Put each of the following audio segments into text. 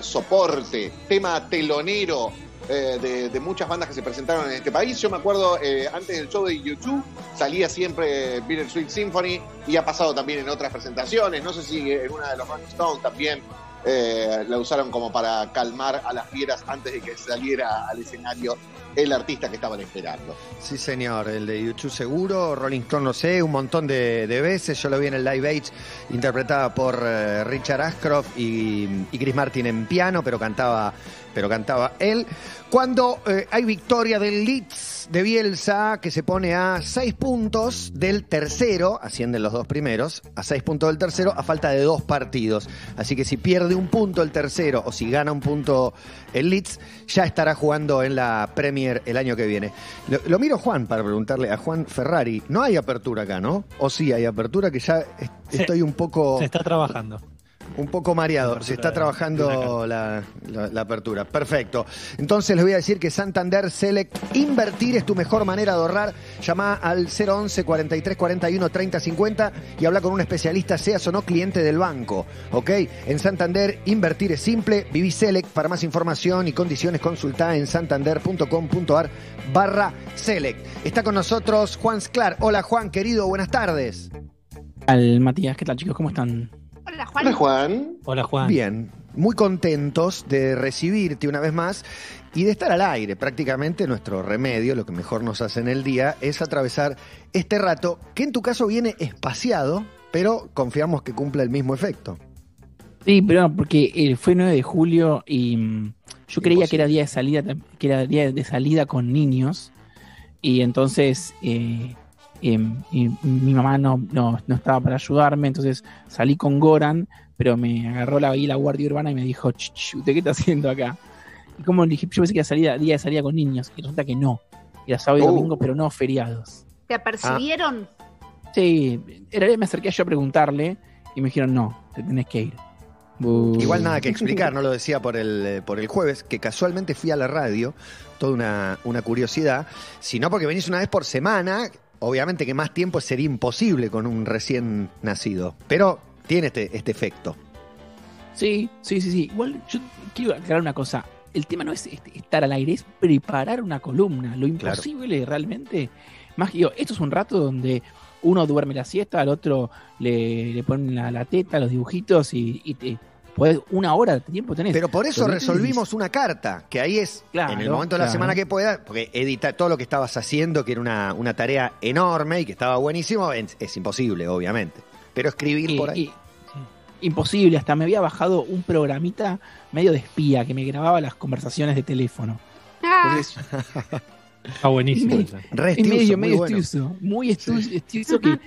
soporte, tema telonero eh, de, muchas bandas que se presentaron en este país. Yo me acuerdo, eh, antes del show de YouTube, salía siempre Bittersweet Symphony y ha pasado también en otras presentaciones. No sé si en una de los Rolling Stones también eh, la usaron como para calmar a las fieras antes de que saliera al escenario el artista que estaban esperando. Sí, señor, el de YouTube seguro, Rolling Stone no sé, un montón de, veces. Yo lo vi en el Live Age, interpretada por eh, Richard Ashcroft y Chris Martin en piano, pero cantaba, pero cantaba él. Cuando eh, hay victoria del Leeds de Bielsa, que se pone a seis puntos del tercero, ascienden los dos primeros, a seis puntos del tercero, a falta de dos partidos. Así que si pierde un punto el tercero o si gana un punto el Leeds, ya estará jugando en la Premier el año que viene. Lo, lo miro Juan para preguntarle a Juan Ferrari. No hay apertura acá, ¿no? ¿O sí hay apertura? Que ya est- Se- estoy un poco... Se está trabajando. Un poco mareado, se está trabajando la, la- la apertura. Perfecto. Entonces les voy a decir que Santander Select Invertir es tu mejor manera de ahorrar. Llama al 011 43 41 30 50 y habla con un especialista, seas o no cliente del banco. ¿Ok? En Santander Invertir es simple. Viví Select. Para más información y condiciones consulta en santander.com.ar barra Select. Está con nosotros Juan Sclar. Hola Juan, querido, buenas tardes. Al Matías, ¿qué tal chicos? ¿Cómo están? Hola, Juan. Hola, Juan. Hola Juan. Bien, muy contentos de recibirte una vez más y de estar al aire. Prácticamente nuestro remedio, lo que mejor nos hace en el día, es atravesar este rato que en tu caso viene espaciado, pero confiamos que cumpla el mismo efecto. Sí, pero no, porque eh, fue 9 de julio y mm, yo creía que era día de salida, que era día de salida con niños y entonces eh, y mi mamá no, no, no estaba para ayudarme, entonces salí con Goran, pero me agarró la, ahí la guardia urbana y me dijo, "Ch, ch, ¿usted qué está haciendo acá? Y como le dije, yo pensé que era salida, día de salida con niños y resulta que no, era sábado y Oh. domingo, pero no feriados. ¿Te apercibieron? Sí, era, me acerqué yo a preguntarle y me dijeron, no, te tenés que ir. Igual nada que explicar, no lo decía por el, eh, por el jueves, que casualmente fui a la radio, toda una, una curiosidad, sino porque venís una vez por semana, obviamente que más tiempo sería imposible con un recién nacido, pero tiene este, este efecto. Sí, sí, sí, sí. Igual yo quiero aclarar una cosa. El tema no es este, estar al aire, es preparar una columna. Lo Claro. imposible realmente. Más que digo, esto es un rato donde uno duerme la siesta, al otro le, le ponen la, la teta, los dibujitos y, y te podés una hora de tiempo tenés. Pero por eso resolvimos una carta, que ahí es, Claro, en el momento de la claro. semana que pueda, porque editar todo lo que estabas haciendo, que era una, una tarea enorme y que estaba buenísimo, es, es imposible, obviamente. Pero escribir Y- por ahí. y-. Imposible, hasta me había bajado un programita medio de espía que me grababa las conversaciones de teléfono. Ah, Entonces, Está buenísimo. Re estiuso, medio, muy medio bueno. muy estudio que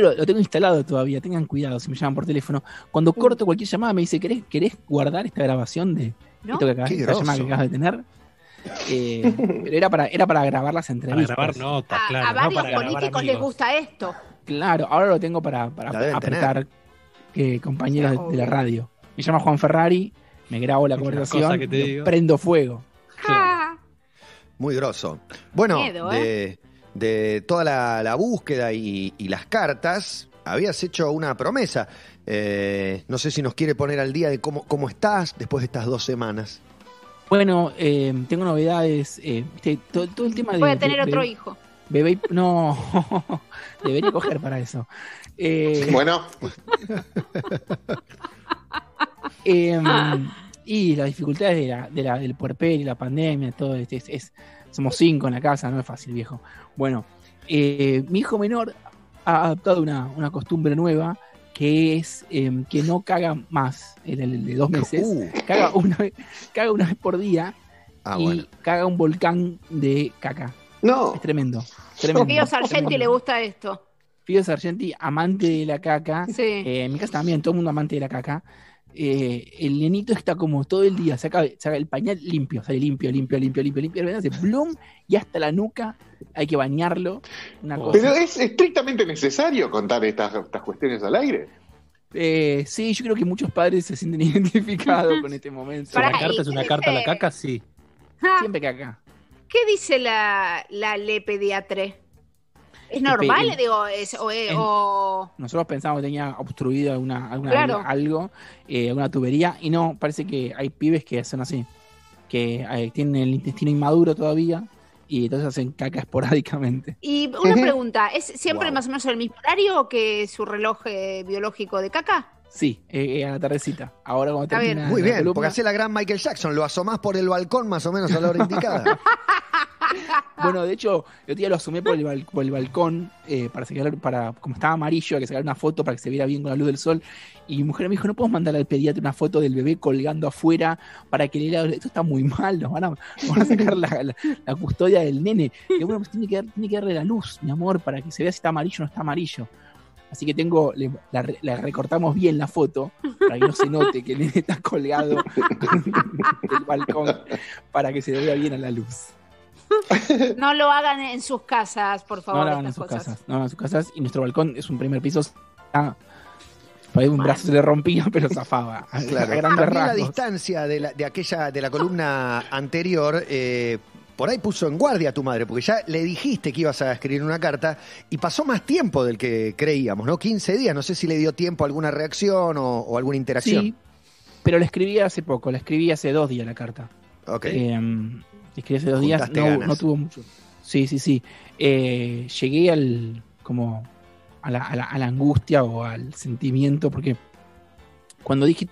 lo, lo tengo instalado todavía, tengan cuidado si me llaman por teléfono. Cuando Uh. corto cualquier llamada me dice, ¿querés, querés guardar esta grabación de ¿no? esto que acabas, Qué esta llamada que acabas de tener? Eh, pero era para, era para grabar las Para entrevistas. grabar notas, A, claro. a varios para políticos les gusta esto. Claro, ahora lo tengo para, para apretar eh, compañeros de, de la radio. Me llama Juan Ferrari, me grabo la conversación, cosa que te lo digo. prendo fuego. Muy grosso. Bueno, Miedo, de, de toda la, la búsqueda y, y las cartas, habías hecho una promesa. Eh, no sé si nos quiere poner al día de cómo, cómo estás después de estas dos semanas. Bueno, eh, tengo novedades. eh, todo, todo el tema de. voy a tener de- otro de- hijo. Bebé, y- no, debería coger para eso. Eh, Bueno, em, y las dificultades de la, de la- del puerperio y la pandemia, todo es, es- es- somos cinco en la casa, no es fácil, viejo. Bueno, eh, mi hijo menor ha adaptado una, una costumbre nueva que es em, que no caga más, el, el de dos meses, Uh, caga una, vez, caga una vez por día ah, y bueno. caga un volcán de caca. no. Es tremendo. tremendo Pío Sargenti le gusta esto. Pío Sargenti, amante de la caca. Sí. Eh, en mi casa también, todo el mundo amante de la caca. Eh, el nenito está como todo el día, saca, saca el pañal limpio, sale limpio, limpio, limpio, limpio, limpio, repente hace plum y hasta la nuca hay que bañarlo. Una cosa. Pero es estrictamente necesario contar estas, estas cuestiones al aire. Eh, sí, yo creo que muchos padres se sienten identificados con este momento. Si la carta ¿y es una carta a la caca, sí. Ah, Siempre caca. ¿Qué dice la, la le pediatre? ¿Es normal? el- Digo, es, o, eh, o- Nosotros pensamos que tenía obstruido alguna, alguna Claro. algo, eh, alguna tubería, y no, parece que hay pibes que hacen así, que eh, tienen el intestino inmaduro todavía, y entonces hacen caca esporádicamente. Y una pregunta, ¿es siempre Wow. más o menos el mismo horario que su reloj eh, biológico de caca? Sí, eh, eh, a la tardecita. Ahora cuando termina Muy bien, columna- porque hace la gran Michael Jackson, lo asomás por el balcón más o menos a la hora indicada. Bueno, de hecho, el otro día lo asomé por el, por el balcón eh, para sacar, para, como estaba amarillo, que sacar una foto para que se viera bien con la luz del sol. Y mi mujer me dijo, no puedo mandar al pediatra una foto del bebé colgando afuera para que le lea, esto está muy mal, nos van a, sacar la, custodia del nene. Y bueno, pues tiene que, tiene que darle la luz, mi amor, para que se vea si está amarillo o no está amarillo. Así que tengo, la, re- la recortamos bien la foto para que no se note que el nene está colgado del balcón para que se vea bien a la luz. No lo hagan en sus casas, por No favor. lo hagan en estas sus cosas. casas. No lo hagan en sus casas. Y nuestro balcón es un primer piso. Está, por ahí un brazo se le rompía, pero zafaba. Claro. grandes También la distancia de, la- de aquella de la columna anterior eh, por ahí puso en guardia a tu madre, porque ya le dijiste que ibas a escribir una carta y pasó más tiempo del que creíamos, ¿no? 15 días, no sé si le dio tiempo a alguna reacción o, o alguna interacción. Sí, pero la escribí hace poco. La escribí hace dos días la carta. Ok. Eh, la escribí hace dos días. No, no tuvo mucho. Sí, sí, sí. Eh, llegué al. como. A la, a la- a la angustia o al sentimiento, porque cuando dije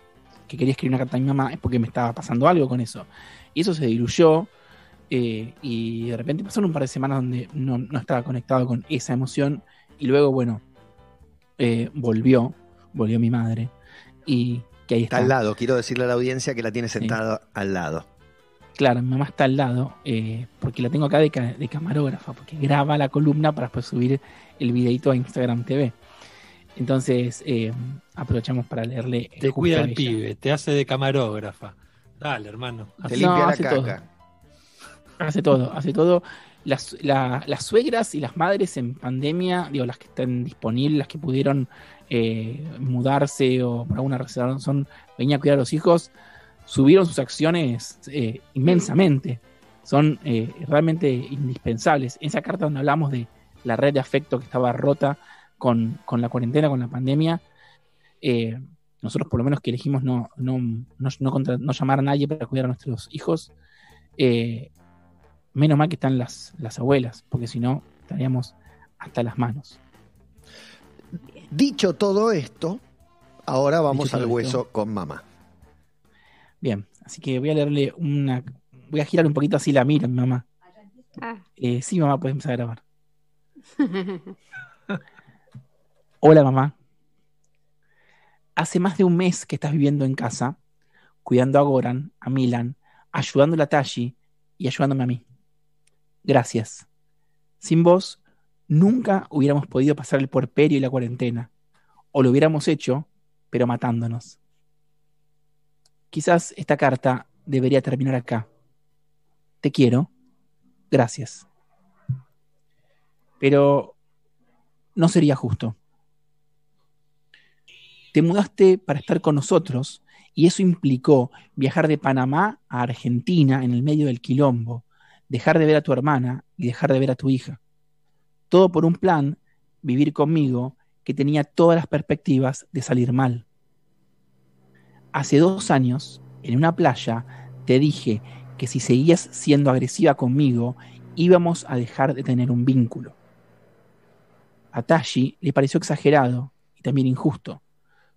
que quería escribir una carta a mi mamá es porque me estaba pasando algo con eso. Y eso se diluyó. eh, y de repente pasaron un par de semanas donde no, no estaba conectado con esa emoción. Y luego, bueno, eh, volvió. Volvió mi madre. Y que ahí Está está. al lado, quiero decirle a la audiencia que la tiene sentada al lado. Claro, mi mamá está al lado, eh, porque la tengo acá de, ca- de camarógrafa, porque graba la columna para después subir el videito a Instagram TV. Entonces, eh, aprovechamos para leerle. Te cuida el ella. pibe, te hace de camarógrafa. Dale, hermano. Te No, limpia la hace todo. Hace todo, hace todo. Las, la- las suegras y las madres en pandemia, digo, las que están disponibles, las que pudieron eh, mudarse o por alguna razón venir a cuidar a los hijos, subieron sus acciones eh, inmensamente. Son eh, realmente indispensables. En esa carta donde hablamos de la red de afecto que estaba rota con, con la cuarentena, con la pandemia, eh, nosotros por lo menos que elegimos no, no, no, no contra- no llamar a nadie para cuidar a nuestros hijos, eh, menos mal que están las, las abuelas, porque si no estaríamos hasta las manos. Dicho todo esto, ahora vamos Dicho al hueso esto. con mamá. Bien, así que voy a leerle una. Voy a girar un poquito así la mira, mi mamá. Ah. Eh, sí, mamá, puedes empezar a grabar. Hola, mamá. Hace más de un mes que estás viviendo en casa, cuidando a Goran, a Milan, ayudando a Tashi y ayudándome a mí. Gracias. Sin vos, nunca hubiéramos podido pasar el puerperio y la cuarentena. O lo hubiéramos hecho, pero matándonos. Quizás esta carta debería terminar acá. Te quiero. Gracias. Pero no sería justo. Te mudaste para estar con nosotros y eso implicó viajar de Panamá a Argentina en el medio del quilombo, dejar de ver a tu hermana y dejar de ver a tu hija. Todo por un plan, vivir conmigo, que tenía todas las perspectivas de salir mal. Hace dos años, en una playa, te dije que si seguías siendo agresiva conmigo, íbamos a dejar de tener un vínculo. A Tashi le pareció exagerado y también injusto.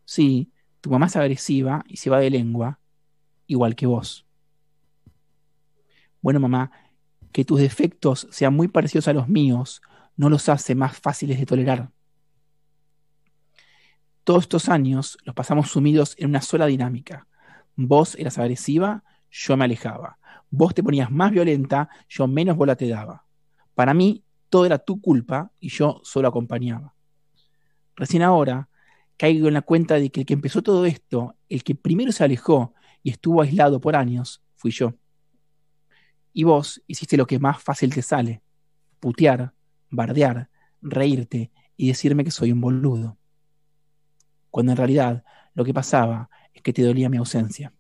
Sí, tu mamá es agresiva y se va de lengua, igual que vos. Bueno, mamá, que tus defectos sean muy parecidos a los míos no los hace más fáciles de tolerar. Todos estos años los pasamos sumidos en una sola dinámica. Vos eras agresiva, yo me alejaba. Vos te ponías más violenta, yo menos bola te daba. Para mí, todo era tu culpa y yo solo acompañaba. Recién ahora caigo en la cuenta de que el que empezó todo esto, el que primero se alejó y estuvo aislado por años, fui yo. Y vos hiciste lo que más fácil te sale, putear, bardear, reírte y decirme que soy un boludo. Cuando en realidad lo que pasaba es que te dolía mi ausencia.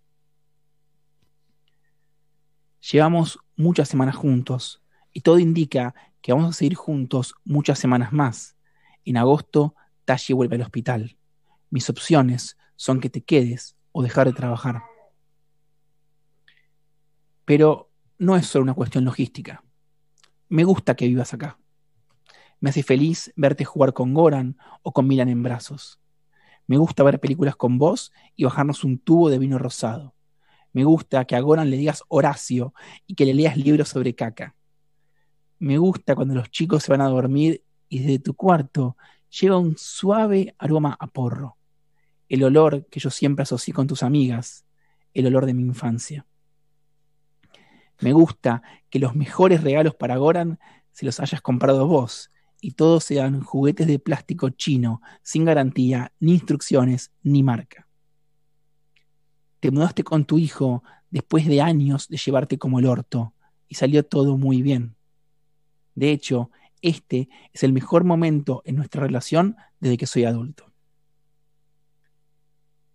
Llevamos muchas semanas juntos Y todo indica que vamos a seguir juntos muchas semanas más. En agosto, Tashi vuelve al hospital. Mis opciones son que te quedes o dejar de trabajar. Pero no es solo una cuestión logística. Me gusta que vivas acá. Me hace feliz verte jugar con Goran o con Milan en brazos. Me gusta ver películas con vos y bajarnos un tubo de vino rosado. Me gusta que a Goran le digas Horacio y que le leas libros sobre caca. Me gusta cuando los chicos se van a dormir y desde tu cuarto llega un suave aroma a porro. El olor que yo siempre asocié con tus amigas, el olor de mi infancia. Me gusta que los mejores regalos para Goran se los hayas comprado vos y todos sean juguetes de plástico chino, sin garantía, ni instrucciones, ni marca. Te mudaste con tu hijo después de años de llevarte como el orto y salió todo muy bien. De hecho, este es el mejor momento en nuestra relación desde que soy adulto.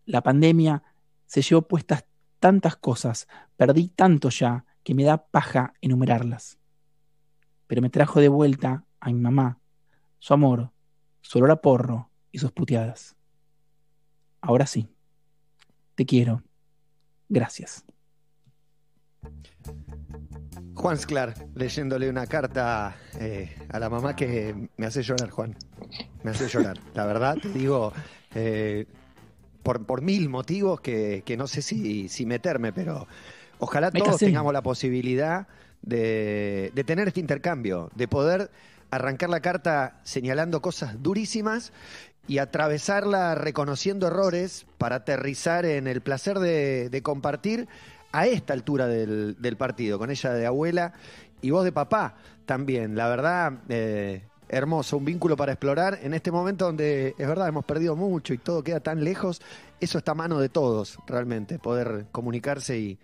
La pandemia se llevó puestas tantas cosas, perdí tanto ya que me da paja enumerarlas. Pero me trajo de vuelta a mi mamá, su amor, su olor a porro y sus puteadas. Ahora sí, te quiero. Gracias. Juan Sclar, leyéndole una carta eh, a la mamá que me hace llorar, Juan. Me hace llorar. La verdad, te digo, eh, por, por, mil motivos que, que no sé si, si, meterme, pero ojalá todos tengamos la posibilidad de, de tener este intercambio, de poder arrancar la carta señalando cosas durísimas y atravesarla reconociendo errores para aterrizar en el placer de, compartir a esta altura del, del, partido, con ella de abuela y vos de papá también. La verdad, eh, hermoso, un vínculo para explorar en este momento donde es verdad, hemos perdido mucho y todo queda tan lejos. Eso está a mano de todos, realmente, poder comunicarse y,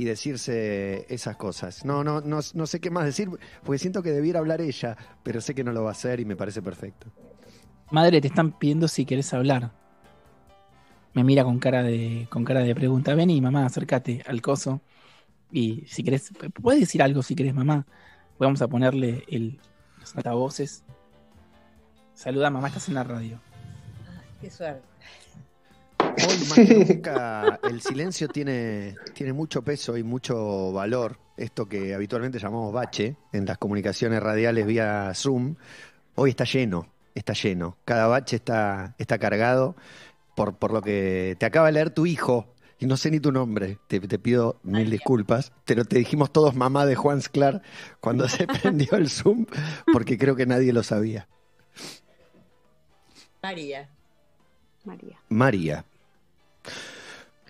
y decirse esas cosas. No, no, no, no sé qué más decir, porque siento que debiera hablar ella, pero sé que no lo va a hacer y me parece perfecto. Madre, te están pidiendo si querés hablar. Me mira con cara de, con cara de pregunta. Vení, mamá, acércate al coso. Y si querés, puedes decir algo si querés, mamá. Vamos a ponerle el, los altavoces. Saluda, mamá, estás en la radio. Qué suerte. Hoy más que nunca el silencio tiene, tiene mucho peso y mucho valor. Esto que habitualmente llamamos bache en las comunicaciones radiales vía Zoom, hoy está lleno, está lleno. Cada bache está, está cargado por, por lo que te acaba de leer tu hijo. Y no sé ni tu nombre, te, te pido mil disculpas, pero te dijimos todos mamá de Juan Sclar cuando se prendió el Zoom, porque creo que nadie lo sabía. María. María. María.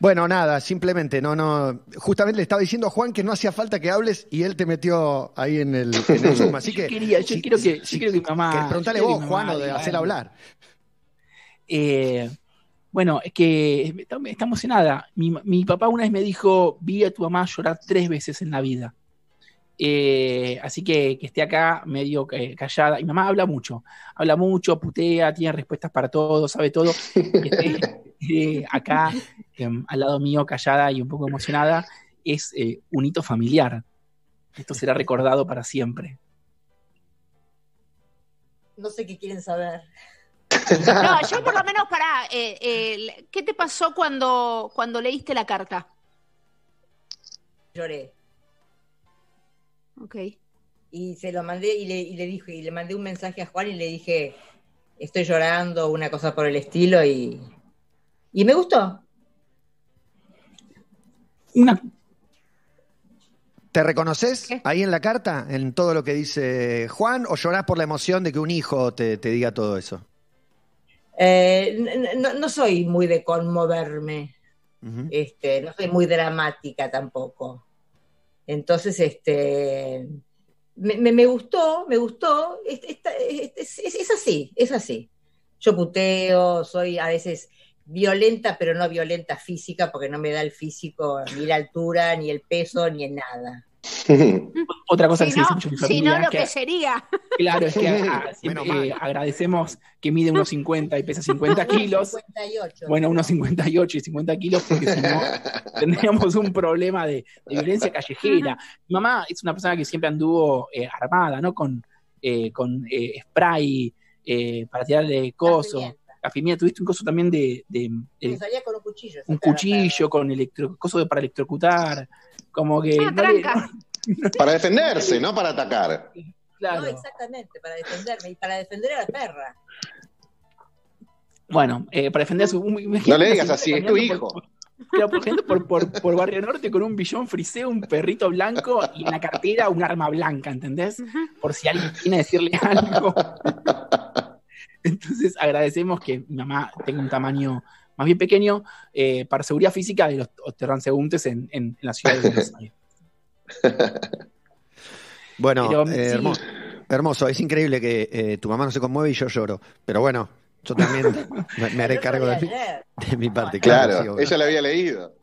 Bueno, nada, simplemente, no, no. Justamente le estaba diciendo a Juan que no hacía falta que hables y él te metió ahí en el, en el Zoom. Así que. Yo quería, yo si- quiero que, si- yo quiero que mi mamá. que preguntale vos, Juan, mamá o de hacer hablar. Eh, bueno, es que está, está emocionada. Mi, mi papá una vez me dijo, vi a tu mamá llorar tres veces en la vida. Eh, así que que esté acá medio eh, callada. Mi mamá habla mucho, habla mucho, putea, tiene respuestas para todo, sabe todo. Y esté eh, acá em, al lado mío, callada y un poco emocionada, es eh, un hito familiar. Esto será recordado para siempre. No sé qué quieren saber. No, yo por lo menos para. ¿Qué te pasó cuando, cuando leíste la carta? Lloré. Ok. Y se lo mandé y le, y le dije, y le mandé un mensaje a Juan y le dije, estoy llorando, una cosa por el estilo, y, y me gustó. Una, ¿Te reconoces ¿Qué? ahí en la carta, en todo lo que dice Juan, o llorás por la emoción de que un hijo te, te diga todo eso? Eh, no, no soy muy de conmoverme, este, no soy muy dramática tampoco. Entonces, este, me, me- gustó, me gustó, es, es- es- es así, es así. Yo puteo, soy a veces violenta, pero no violenta física, porque no me da el físico, ni la altura, ni el peso, ni en nada. Otra cosa Si que se dice mucho en mi si no, lo que- que sería. claro, es que siempre, eh, agradecemos que mide unos 50 y pesa 50 kilos. 58. Bueno, unos 58 y 50 kilos, porque si no, tendríamos un problema de, de violencia callejera. Mi mamá es una persona que siempre anduvo eh, armada, ¿no? Con, eh, con eh, spray eh, para tirarle coso. Pimienta, tuviste un coso también de, de- de- salía con un cuchillo. un a cuchillo, con electro, coso de, para electrocutar. Como que. Ah, no le-. Para defenderse, no para atacar. claro. No, exactamente, para defenderme y para defender a la perra. Bueno, eh, para defender a su. No le digas así, es tu hijo. por- Claro, por, gente por, por, por Barrio Norte con un billón friseo, un perrito blanco y en la cartera un arma blanca, ¿entendés? Por si alguien quiere decirle algo. Entonces agradecemos que mi mamá tenga un tamaño más bien pequeño eh, para seguridad física de los transeúntes en, en, en la ciudad de Buenos Aires. Bueno, Pero, eh, sí. hermoso, hermoso. Es increíble que eh, tu mamá no se conmueve y yo lloro. Pero bueno, yo también me, me haré cargo de mi, leer. de mi parte. Claro, Claro, sí, obvio. ella la había leído.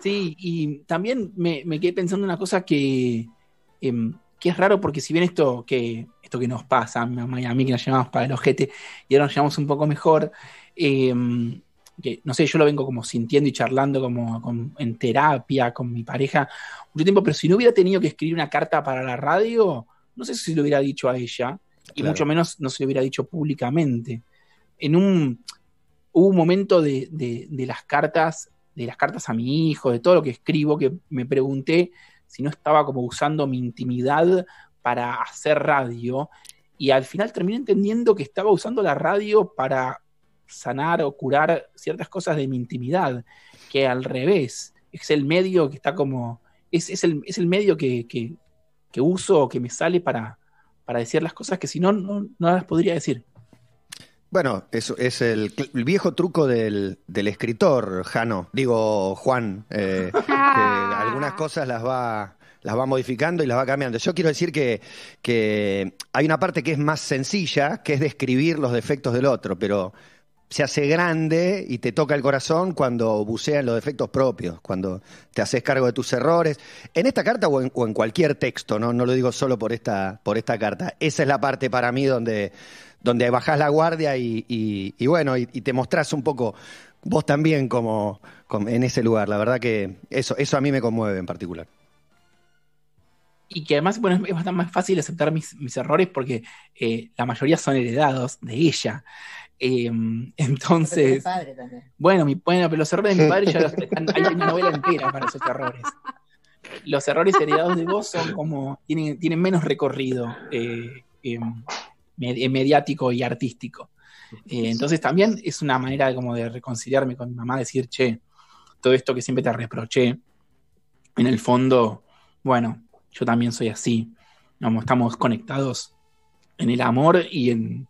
Sí, y también me, me quedé pensando una cosa que, em, que es raro porque si bien esto que, esto que nos pasa, a mi mamá y a mí que nos llamamos para el ojete y ahora nos llamamos un poco mejor, em, que no sé, yo lo vengo como sintiendo y charlando como en terapia con mi pareja mucho tiempo, pero si no hubiera tenido que escribir una carta para la radio, no sé si lo hubiera dicho a ella y Claro. mucho menos no se lo hubiera dicho públicamente. En un, hubo un momento de, de- de las cartas, de las cartas a mi hijo, de todo lo que escribo, que me pregunté si no estaba como usando mi intimidad para hacer radio. Y al final terminé entendiendo que estaba usando la radio para sanar o curar ciertas cosas de mi intimidad, que al revés, es el medio que está como, es, es el, es el medio que, que, que uso o que me sale para, para decir las cosas que si no, no, no las podría decir. Bueno, eso es el, el viejo truco del, del escritor, Jano. Digo, Juan, eh, que algunas cosas las va, las va modificando y las va cambiando. Yo quiero decir que, que hay una parte que es más sencilla, que es describir los defectos del otro, pero se hace grande y te toca el corazón cuando bucean los defectos propios, cuando te haces cargo de tus errores. En esta carta o en, cualquier texto, ¿no? no lo digo solo por esta, por esta carta. Esa es la parte para mí donde, donde bajás la guardia y, y- bueno, y, y te mostrás un poco vos también como, como en ese lugar. La verdad que eso, eso a mí me conmueve en particular. Y que además, bueno, es bastante más fácil aceptar mis, mis errores porque eh, la mayoría son heredados de ella. Eh, entonces, padre también. bueno, mi, bueno, pero los errores de mi padre ya los están, hay una novela entera para esos errores. Los errores heredados de vos son como, tienen, tienen menos recorrido eh, eh, med- mediático y artístico. Eh, entonces también es una manera como de reconciliarme con mi mamá, decir, che, todo esto que siempre te reproché, en el fondo, bueno, yo también soy así. Vamos, estamos conectados en el amor y en,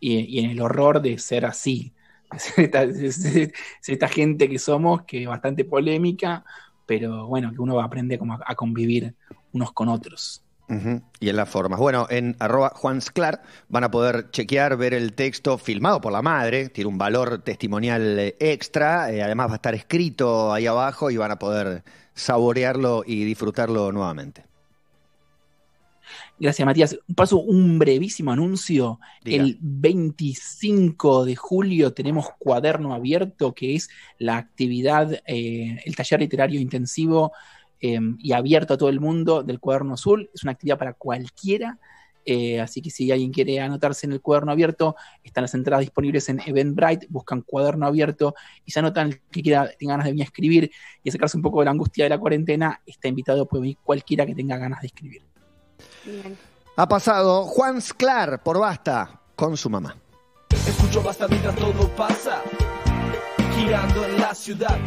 y, en el horror de ser así. Ser esta, esta gente que somos, que es bastante polémica, pero bueno, que uno aprende como a, a convivir unos con otros. Y en las formas. Bueno, en arroba Juansclar van a poder chequear, ver el texto filmado por la madre, tiene un valor testimonial eh, extra, eh, además va a estar escrito ahí abajo y van a poder saborearlo y disfrutarlo nuevamente. Gracias, Matías. Paso un brevísimo anuncio. Diga. El 25 de julio tenemos Cuaderno Abierto, que es la actividad, eh, el taller literario intensivo eh, y abierto a todo el mundo del Cuaderno Azul. Es una actividad para cualquiera. eh, así que si alguien quiere anotarse en el cuaderno abierto, están las entradas disponibles en Eventbrite, buscan cuaderno abierto y se anotan el que quiera, tenga ganas de venir a escribir y sacarse un poco de la angustia de la cuarentena, está invitado, puede venir cualquiera que tenga ganas de escribir. Bien. Ha pasado Juan Sclar por Basta con su mamá. Escucho basta mientras todo pasa, girando en la ciudad.